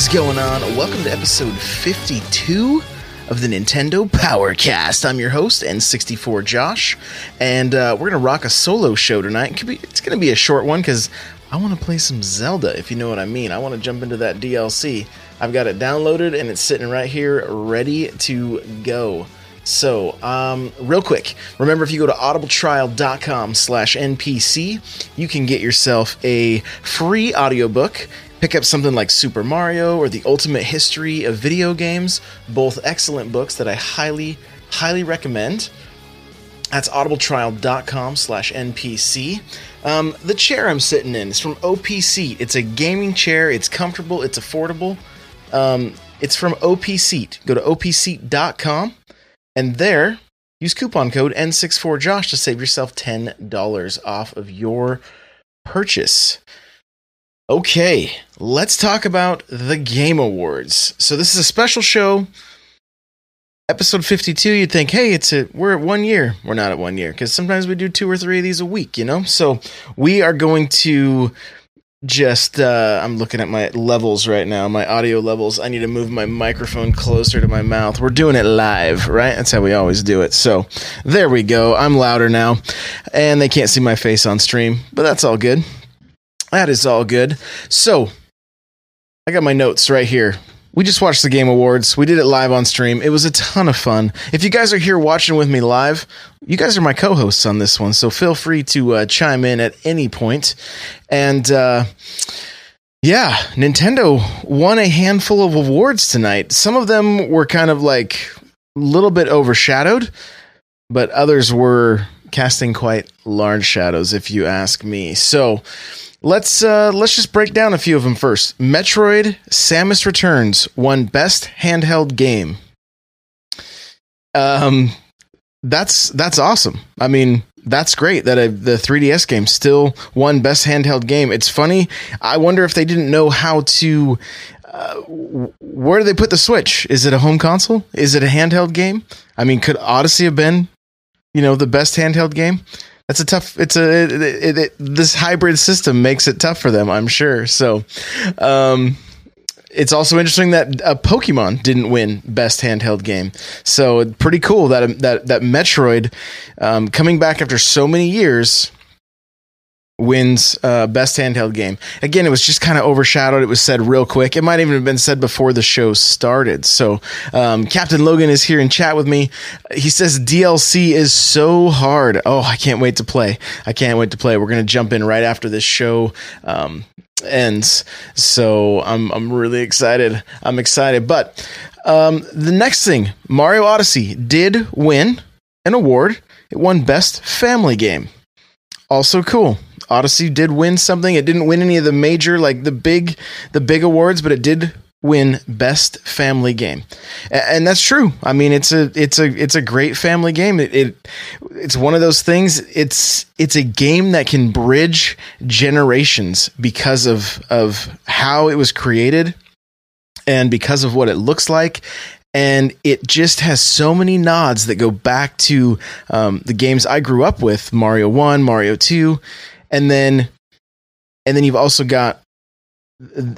Is going on? Welcome to episode 52 of the Nintendo Powercast. I'm your host, N64 Josh, and uh, we're going to rock a solo show tonight. It's going to be a short one because I want to play some Zelda, if you know what I mean. I want to jump into that DLC. I've got it downloaded and it's sitting right here ready to go. So, um, real quick, remember if you go to audibletrial.com slash NPC, you can get yourself a free audiobook Pick up something like Super Mario or The Ultimate History of Video Games, both excellent books that I highly, highly recommend. That's audibletrial.com slash NPC. Um, the chair I'm sitting in is from OP Seat. It's a gaming chair. It's comfortable. It's affordable. Um, it's from OP Seat. Go to opseat.com and there use coupon code N64Josh to save yourself $10 off of your purchase. Okay, let's talk about the Game Awards. So this is a special show. Episode 52, you'd think, hey, it's a we're at one year. We're not at one year, because sometimes we do two or three of these a week, you know? So we are going to just uh, I'm looking at my levels right now, my audio levels. I need to move my microphone closer to my mouth. We're doing it live, right? That's how we always do it. So there we go. I'm louder now, and they can't see my face on stream, but that's all good. That is all good. So, I got my notes right here. We just watched the Game Awards. We did it live on stream. It was a ton of fun. If you guys are here watching with me live, you guys are my co hosts on this one. So feel free to uh, chime in at any point. And uh, yeah, Nintendo won a handful of awards tonight. Some of them were kind of like a little bit overshadowed, but others were casting quite large shadows, if you ask me. So, Let's uh, let's just break down a few of them first. Metroid: Samus Returns won Best Handheld Game. Um, that's that's awesome. I mean, that's great that a, the 3DS game still won Best Handheld Game. It's funny. I wonder if they didn't know how to. Uh, where do they put the Switch? Is it a home console? Is it a handheld game? I mean, could Odyssey have been, you know, the best handheld game? that's a tough it's a it, it, it, this hybrid system makes it tough for them i'm sure so um it's also interesting that uh, Pokemon didn't win best handheld game. So pretty cool that that that Metroid um, coming back after so many years wins uh, best handheld game. Again, it was just kind of overshadowed. It was said real quick. It might even have been said before the show started. So um, Captain Logan is here in chat with me. He says DLC is so hard. Oh, I can't wait to play. I can't wait to play. We're gonna jump in right after this show. Um, ends so I'm I'm really excited. I'm excited. But um, the next thing, Mario Odyssey did win an award. It won Best Family Game. Also cool. Odyssey did win something. It didn't win any of the major, like the big, the big awards, but it did win best family game. And that's true. I mean it's a it's a it's a great family game. It, it, it's one of those things it's it's a game that can bridge generations because of of how it was created and because of what it looks like. And it just has so many nods that go back to um, the games I grew up with Mario 1, Mario 2, and then and then you've also got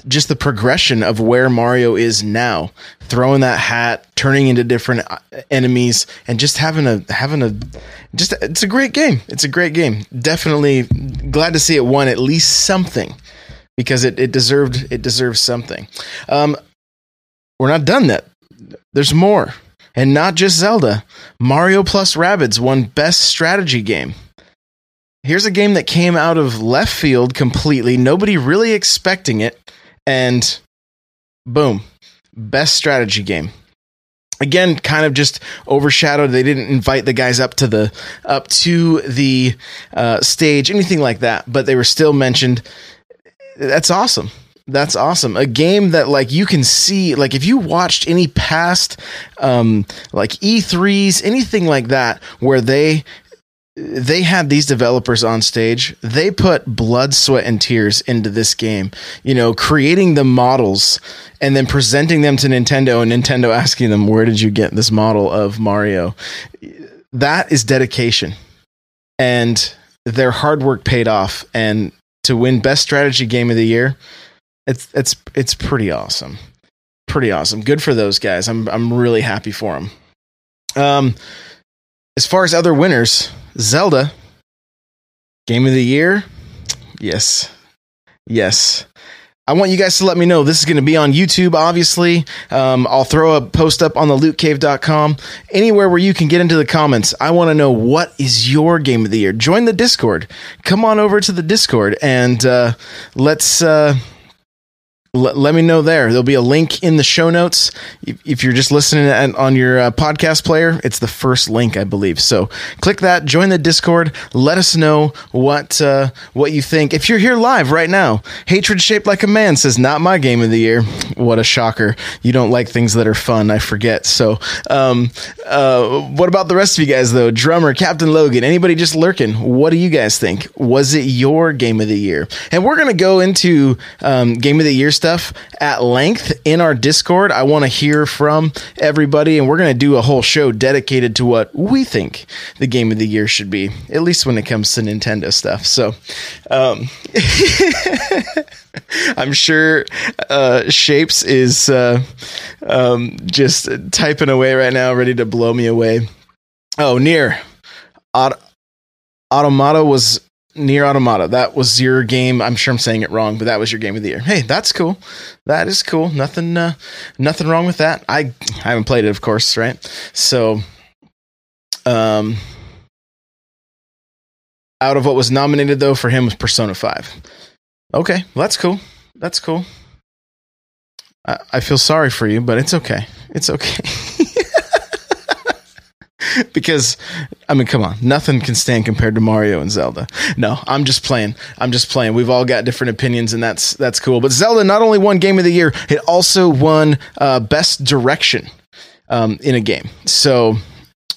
just the progression of where Mario is now, throwing that hat, turning into different uh, enemies, and just having a having a just it's a great game. It's a great game. Definitely glad to see it won at least something because it, it deserved it deserves something. Um, we're not done yet. There's more, and not just Zelda. Mario plus Rabbids won Best Strategy Game. Here's a game that came out of left field completely, nobody really expecting it, and boom. best strategy game. Again kind of just overshadowed they didn't invite the guys up to the up to the uh, stage anything like that but they were still mentioned. That's awesome. That's awesome. A game that like you can see like if you watched any past um like e3s anything like that where they they had these developers on stage. They put blood, sweat, and tears into this game, you know, creating the models and then presenting them to Nintendo and Nintendo asking them, Where did you get this model of Mario? That is dedication. And their hard work paid off. And to win Best Strategy Game of the Year, it's it's it's pretty awesome. Pretty awesome. Good for those guys. I'm I'm really happy for them. Um as far as other winners, Zelda, Game of the Year. Yes. Yes. I want you guys to let me know. This is going to be on YouTube, obviously. Um, I'll throw a post up on the lootcave.com. Anywhere where you can get into the comments. I want to know what is your game of the year. Join the Discord. Come on over to the Discord and uh, let's. Uh, let, let me know there. There'll be a link in the show notes. If, you're just listening on your uh, podcast player, it's the first link, I believe. So click that, join the Discord. Let us know what uh, what you think. If you're here live right now, Hatred Shaped Like a Man says, Not my game of the year. What a shocker. You don't like things that are fun, I forget. So, um, uh, what about the rest of you guys, though? Drummer, Captain Logan, anybody just lurking? What do you guys think? Was it your game of the year? And we're going to go into um, game of the year stuff at length in our Discord. I want to hear from everybody, and we're going to do a whole show dedicated to what we think the game of the year should be, at least when it comes to Nintendo stuff. So, um, I'm sure uh, Shapes is uh, um, just typing away right now, ready to blow me away. Oh, NieR. Aut- Automata was NieR Automata. That was your game. I'm sure I'm saying it wrong, but that was your game of the year. Hey, that's cool. That is cool. Nothing, uh, nothing wrong with that. I, I haven't played it, of course, right? So, um, out of what was nominated though for him was Persona Five. Okay, well, that's cool. That's cool. I, I feel sorry for you, but it's okay. It's okay. because I mean, come on, nothing can stand compared to Mario and Zelda. No, I'm just playing. I'm just playing. We've all got different opinions, and that's that's cool. But Zelda not only won Game of the Year, it also won uh, Best Direction um, in a game. So,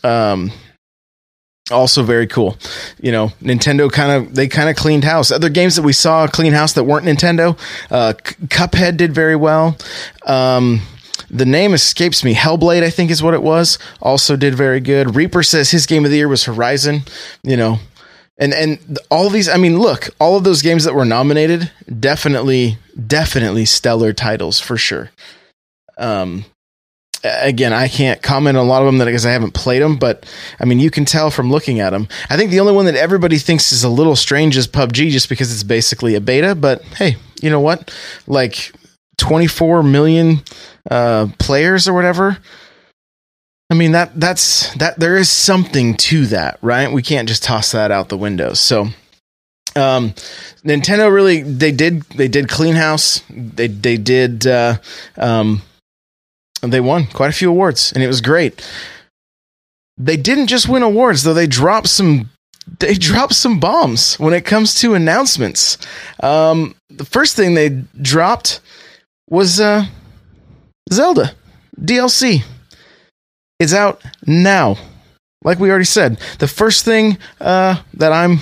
um, also very cool. You know, Nintendo kind of they kind of cleaned house. Other games that we saw clean house that weren't Nintendo, uh, C- Cuphead did very well. Um, the name escapes me. Hellblade, I think, is what it was. Also did very good. Reaper says his game of the year was Horizon. You know, and and all these. I mean, look, all of those games that were nominated, definitely, definitely stellar titles for sure. Um, again, I can't comment on a lot of them that because I haven't played them, but I mean, you can tell from looking at them. I think the only one that everybody thinks is a little strange is PUBG, just because it's basically a beta. But hey, you know what? Like 24 million uh, players or whatever. I mean that that's that there is something to that, right? We can't just toss that out the window. So um Nintendo really they did they did clean house. They they did uh um they won quite a few awards and it was great. They didn't just win awards though, they dropped some they dropped some bombs when it comes to announcements. Um the first thing they dropped was uh Zelda DLC. It's out now. Like we already said, the first thing uh, that I'm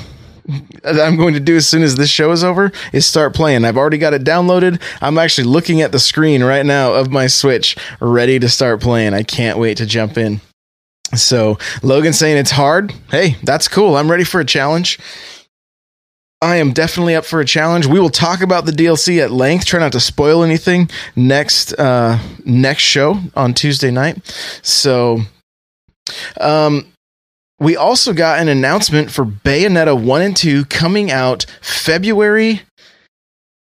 that I'm going to do as soon as this show is over is start playing. I've already got it downloaded. I'm actually looking at the screen right now of my Switch, ready to start playing. I can't wait to jump in. So Logan saying it's hard. Hey, that's cool. I'm ready for a challenge. I am definitely up for a challenge. We will talk about the DLC at length. Try not to spoil anything next uh, next show on Tuesday night. So, um, we also got an announcement for Bayonetta one and two coming out February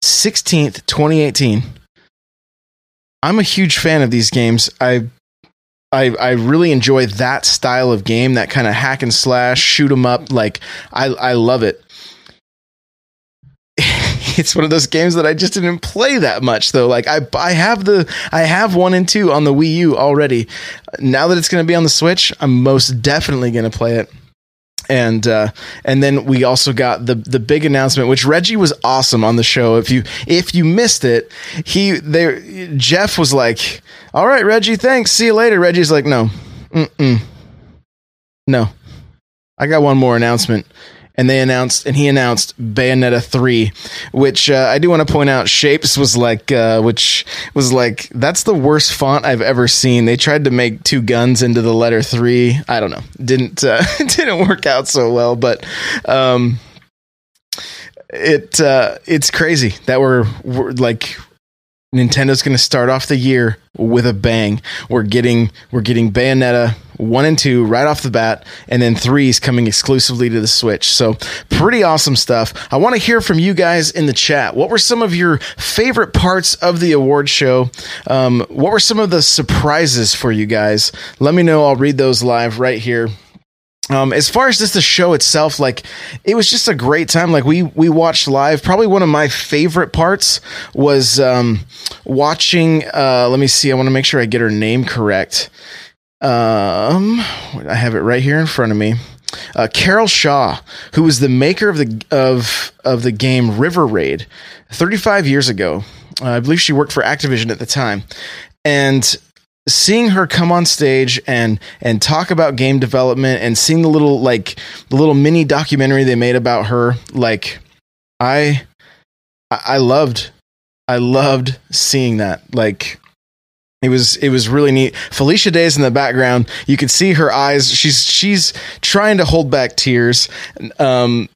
sixteenth, twenty eighteen. I'm a huge fan of these games. I I, I really enjoy that style of game, that kind of hack and slash, shoot 'em up. Like I, I love it. it's one of those games that I just didn't play that much though. Like I I have the I have one and two on the Wii U already. Now that it's going to be on the Switch, I'm most definitely going to play it and uh, and then we also got the the big announcement, which Reggie was awesome on the show. If you if you missed it, he there Jeff was like, "All right, Reggie, thanks. See you later." Reggie's like, "No, Mm-mm. no, I got one more announcement." And they announced and he announced Bayonetta 3 which uh, I do want to point out Shapes was like uh, which was like that's the worst font I've ever seen. They tried to make two guns into the letter 3 I don't know. Didn't uh, didn't work out so well but um it uh it's crazy that we're, we're like Nintendo's going to start off the year with a bang. We're getting we're getting Bayonetta 1 and 2 right off the bat and then 3 is coming exclusively to the Switch. So, pretty awesome stuff. I want to hear from you guys in the chat. What were some of your favorite parts of the award show? Um, what were some of the surprises for you guys? Let me know. I'll read those live right here um, as far as just the show itself, like it was just a great time. Like we we watched live. Probably one of my favorite parts was um, watching. Uh, let me see. I want to make sure I get her name correct. Um, I have it right here in front of me. Uh, Carol Shaw, who was the maker of the of of the game River Raid, 35 years ago. Uh, I believe she worked for Activision at the time, and seeing her come on stage and and talk about game development and seeing the little like the little mini documentary they made about her like i i loved i loved seeing that like it was it was really neat. Felicia Day's in the background. You could see her eyes. She's she's trying to hold back tears. Um,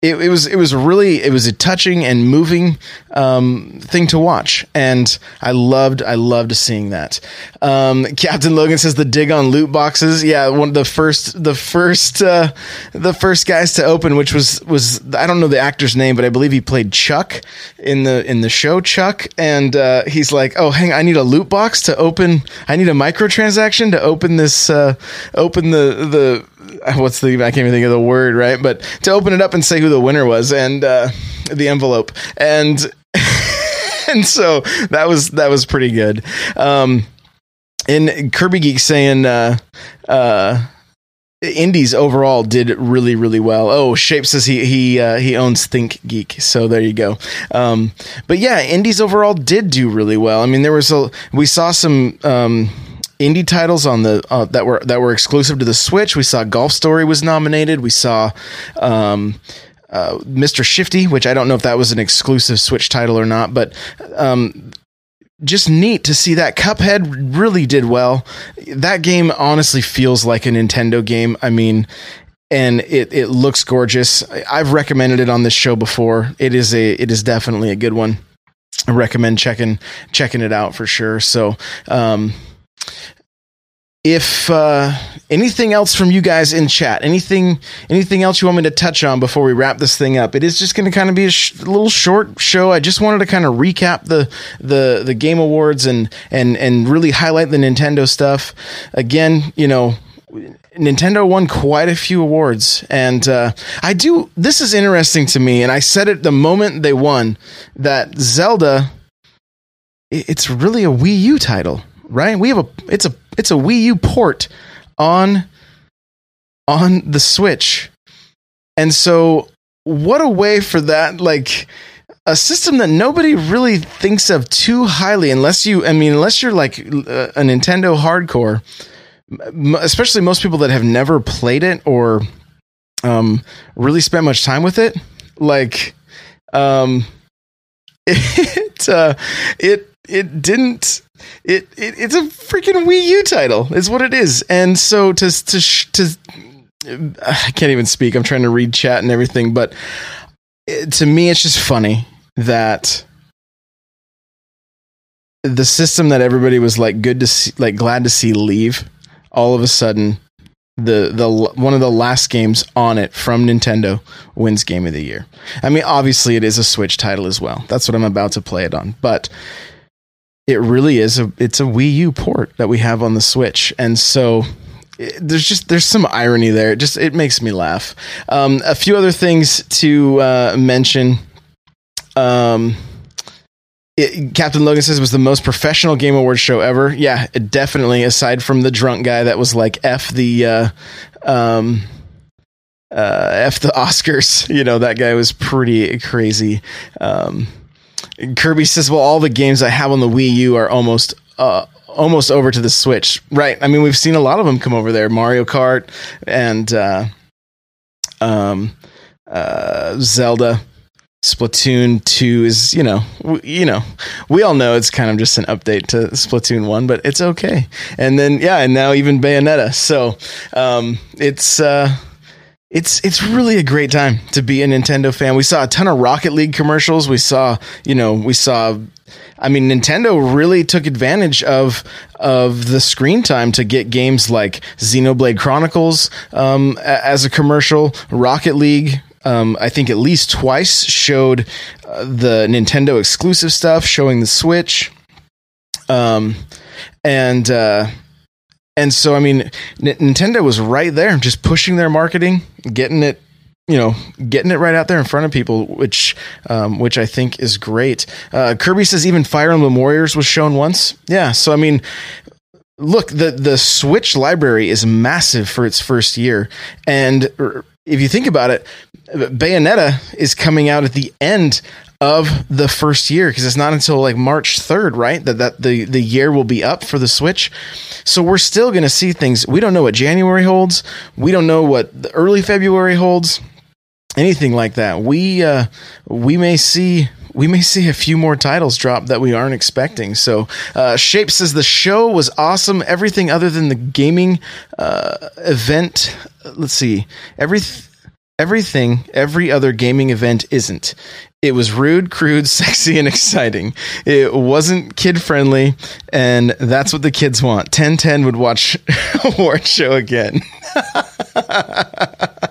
it, it, was it was really it was a touching and moving um, thing to watch, and I loved I loved seeing that. Um, Captain Logan says the dig on loot boxes. Yeah, one of the first the first uh, the first guys to open, which was was I don't know the actor's name, but I believe he played Chuck in the in the show Chuck, and uh, he's like, oh, hang, I need a loot box to open. I need a microtransaction to open this uh, open the the what's the I can't even think of the word right, but to open it up and say who the winner was and uh, the envelope and and so that was that was pretty good. Um, and Kirby Geek saying uh, uh, indies overall did really really well. Oh, Shape says he he uh, he owns Think Geek, so there you go. Um, but yeah, indies overall did do really well. I mean, there was a we saw some. Um, indie titles on the uh, that were that were exclusive to the Switch. We saw Golf Story was nominated. We saw um, uh, Mr. Shifty, which I don't know if that was an exclusive Switch title or not, but um, just neat to see that Cuphead really did well. That game honestly feels like a Nintendo game. I mean, and it it looks gorgeous. I've recommended it on this show before. It is a it is definitely a good one. I recommend checking checking it out for sure. So, um, if uh, anything else from you guys in chat, anything anything else you want me to touch on before we wrap this thing up, it is just going to kind of be a, sh- little short show. I just wanted to kind of recap the the the game awards and and and really highlight the Nintendo stuff. Again, you know, Nintendo won quite a few awards, and uh, I do. This is interesting to me, and I said it the moment they won that Zelda. It's really a Wii U title right? We have a it's a it's a Wii U port on on the Switch. And so what a way for that like a system that nobody really thinks of too highly unless you I mean unless you're like a Nintendo hardcore especially most people that have never played it or um really spent much time with it like um it uh it it didn't it, it it's a freaking Wii U title. Is what it is. And so to to to uh, I can't even speak. I'm trying to read chat and everything, but it, to me it's just funny that the system that everybody was like good to see, like glad to see leave all of a sudden the the one of the last games on it from Nintendo wins game of the year. I mean obviously it is a Switch title as well. That's what I'm about to play it on. But it really is a it's a Wii U port that we have on the Switch, and so it, there's just there's some irony there. It just it makes me laugh. Um, a few other things to uh, mention. Um, it, Captain Logan says it was the most professional Game Awards show ever. Yeah, it definitely. Aside from the drunk guy that was like f the uh, um, uh, f the Oscars. You know that guy was pretty crazy. Um, Kirby says, "Well, all the games I have on the Wii U are almost." Uh, almost over to the Switch, right? I mean, we've seen a lot of them come over there: Mario Kart and uh, um, uh, Zelda. Splatoon 2 is, you know, w- you know, we all know it's kind of just an update to Splatoon 1, but it's okay. And then yeah, and now even Bayonetta. So, um it's uh it's it's really a great time to be a Nintendo fan. We saw a ton of Rocket League commercials. We saw, you know, we saw I mean Nintendo really took advantage of of the screen time to get games like Xenoblade Chronicles um, as a commercial, Rocket League um, I think at least twice showed uh, the Nintendo exclusive stuff, showing the Switch. Um, and uh, and so I mean, N- Nintendo was right there, just pushing their marketing, getting it. You know, getting it right out there in front of people, which, um, which I think is great. Uh, Kirby says even Fire Emblem Warriors was shown once. Yeah, so I mean, look the the switch library is massive for its first year and if you think about it bayonetta is coming out at the end of the first year because it's not until like march 3rd right that, that the, the year will be up for the switch. So we're still going to see things. We don't know what january holds. We don't know what early february holds. Anything like that. We uh we may see we may see a few more titles drop that we aren't expecting. So, uh, Shape says the show was awesome. Everything other than the gaming uh, event. Let's see. Every everything, every other gaming event isn't. It was rude, crude, sexy, and exciting. It wasn't kid friendly, and that's what the kids want. 1010 would watch award show again.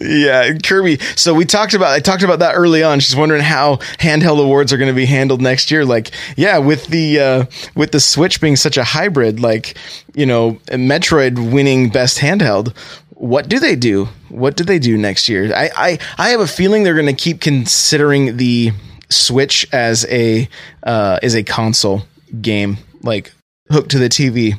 yeah, Kirby. So we talked about I talked about that early on. She's wondering how handheld awards are going to be handled next year. Like, yeah, with the uh, with the Switch being such a hybrid, like you know, Metroid winning best handheld. What do they do? What do they do next year? I I, I have a feeling they're going to keep considering the Switch as a uh, as a console game, like hooked to the TV,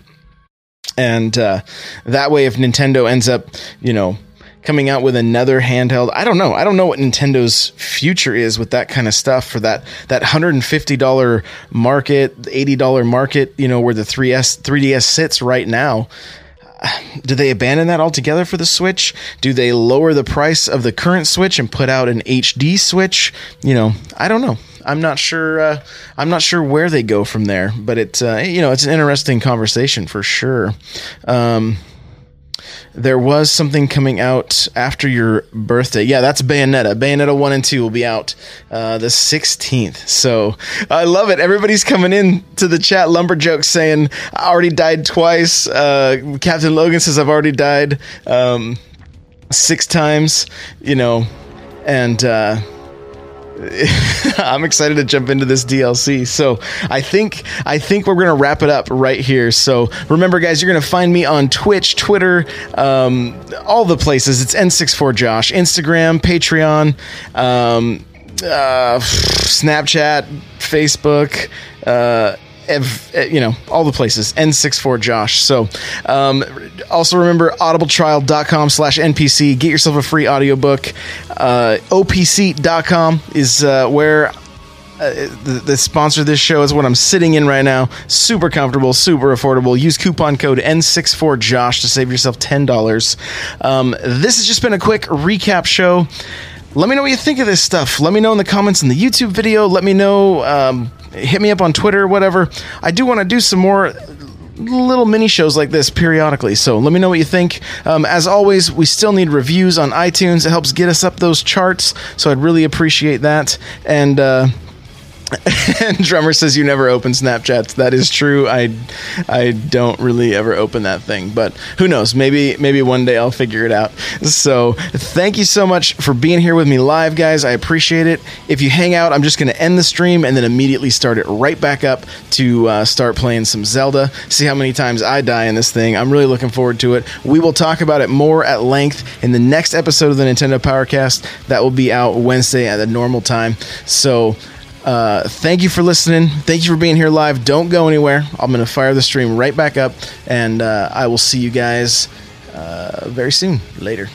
and uh, that way, if Nintendo ends up, you know coming out with another handheld. I don't know. I don't know what Nintendo's future is with that kind of stuff for that that $150 market, $80 market, you know, where the 3S 3DS sits right now. Do they abandon that altogether for the Switch? Do they lower the price of the current Switch and put out an HD Switch? You know, I don't know. I'm not sure. Uh, I'm not sure where they go from there, but it's uh, you know it's an interesting conversation for sure. Um, there was something coming out after your birthday. Yeah, that's Bayonetta. Bayonetta 1 and 2 will be out uh, the 16th. So I love it. Everybody's coming in to the chat. Lumberjoke saying, I already died twice. Uh, Captain Logan says, I've already died um, six times, you know, and. Uh, I'm excited to jump into this DLC. So I think I think we're gonna wrap it up right here. So remember, guys, you're gonna find me on Twitch, Twitter, um, all the places. It's N64Josh, Instagram, Patreon, um, uh, Snapchat, Facebook. Uh, ev- you know all the places n64 josh so um, also remember audibletrial.com slash npc get yourself a free audiobook uh, opseat.com is uh, where uh, the, the sponsor of this show is what I'm sitting in right now. Super comfortable, super affordable. Use coupon code N64Josh to save yourself $10. Um, this has just been a quick recap show. Let me know what you think of this stuff. Let me know in the comments in the YouTube video. Let me know. Um, hit me up on Twitter, whatever. I do want to do some more little mini shows like this periodically. So let me know what you think. Um, as always, we still need reviews on iTunes. It helps get us up those charts. So I'd really appreciate that. And uh, and drummer says you never open Snapchats. That is true. I I don't really ever open that thing, but who knows? Maybe maybe one day I'll figure it out. So thank you so much for being here with me live, guys. I appreciate it. If you hang out, I'm just going to end the stream and then immediately start it right back up to uh, start playing some Zelda. See how many times I die in this thing. I'm really looking forward to it. We will talk about it more at length in the next episode of the Nintendo Powercast. That will be out Wednesday at the normal time. So. Uh, thank you for listening. Thank you for being here live. Don't go anywhere. I'm going to fire the stream right back up, and uh, I will see you guys uh, very soon. Later.